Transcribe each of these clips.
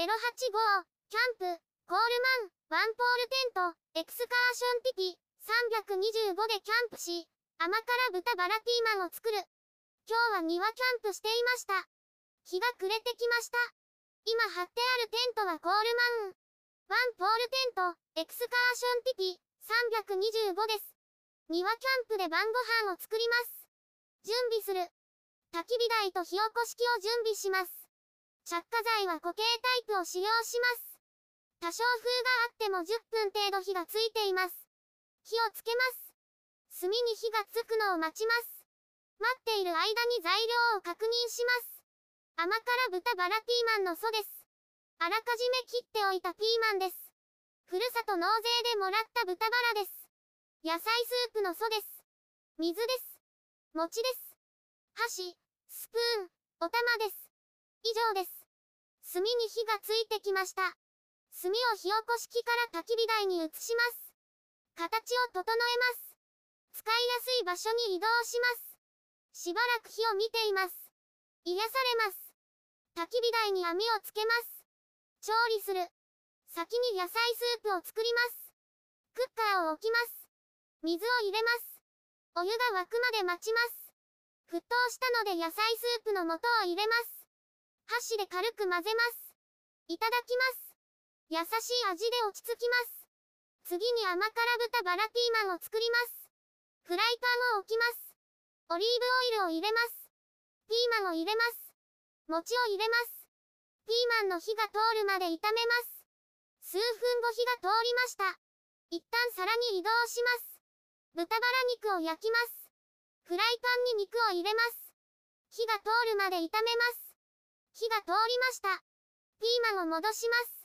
085、キャンプ、コールマン、ワンポールテント、エクスカーションティピ、325でキャンプし、甘辛豚バラピーマンを作る。今日は庭キャンプしていました。日が暮れてきました。今張ってあるテントはコールマン。ワンポールテント、エクスカーションティピ、325です。庭キャンプで晩ご飯を作ります。準備する。焚き火台と火起こし器を準備します。着火剤は固形タイプを使用します。多少風があっても10分程度火がついています。火をつけます。炭に火がつくのを待ちます。待っている間に材料を確認します。甘辛豚バラピーマンの素です。あらかじめ切っておいたピーマンです。ふるさと納税でもらった豚バラです。野菜スープの素です。水です。餅です。箸、スプーン、お玉です。以上です。炭に火がついてきました。炭を火起こし器から焚き火台に移します。形を整えます。使いやすい場所に移動します。しばらく火を見ています。癒されます。焚き火台に網をつけます。調理する。先に野菜スープを作ります。クッカーを置きます。水を入れます。お湯が沸くまで待ちます。沸騰したので野菜スープの素を入れます。箸で軽く混ぜます。いただきます。優しい味で落ち着きます。次に甘辛豚バラピーマンを作ります。フライパンを置きます。オリーブオイルを入れます。ピーマンを入れます。餅を入れます。ピーマンの火が通るまで炒めます。数分後火が通りました。一旦皿に移動します。豚バラ肉を焼きます。フライパンに肉を入れます。火が通るまで炒めます。火が通りました。ピーマンを戻します。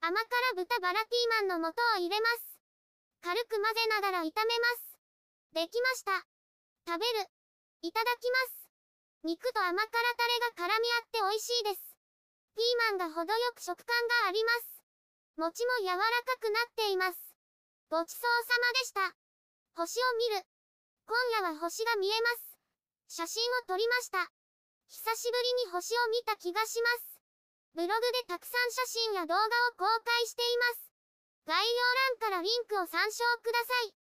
甘辛豚バラピーマンの素を入れます。軽く混ぜながら炒めます。できました。食べる。いただきます。肉と甘辛タレが絡み合って美味しいです。ピーマンが程よく食感があります。餅も柔らかくなっています。ごちそうさまでした。星を見る。今夜は星が見えます。写真を撮りました。久しぶりに星を見た気がします。ブログでたくさん写真や動画を公開しています。概要欄からリンクを参照ください。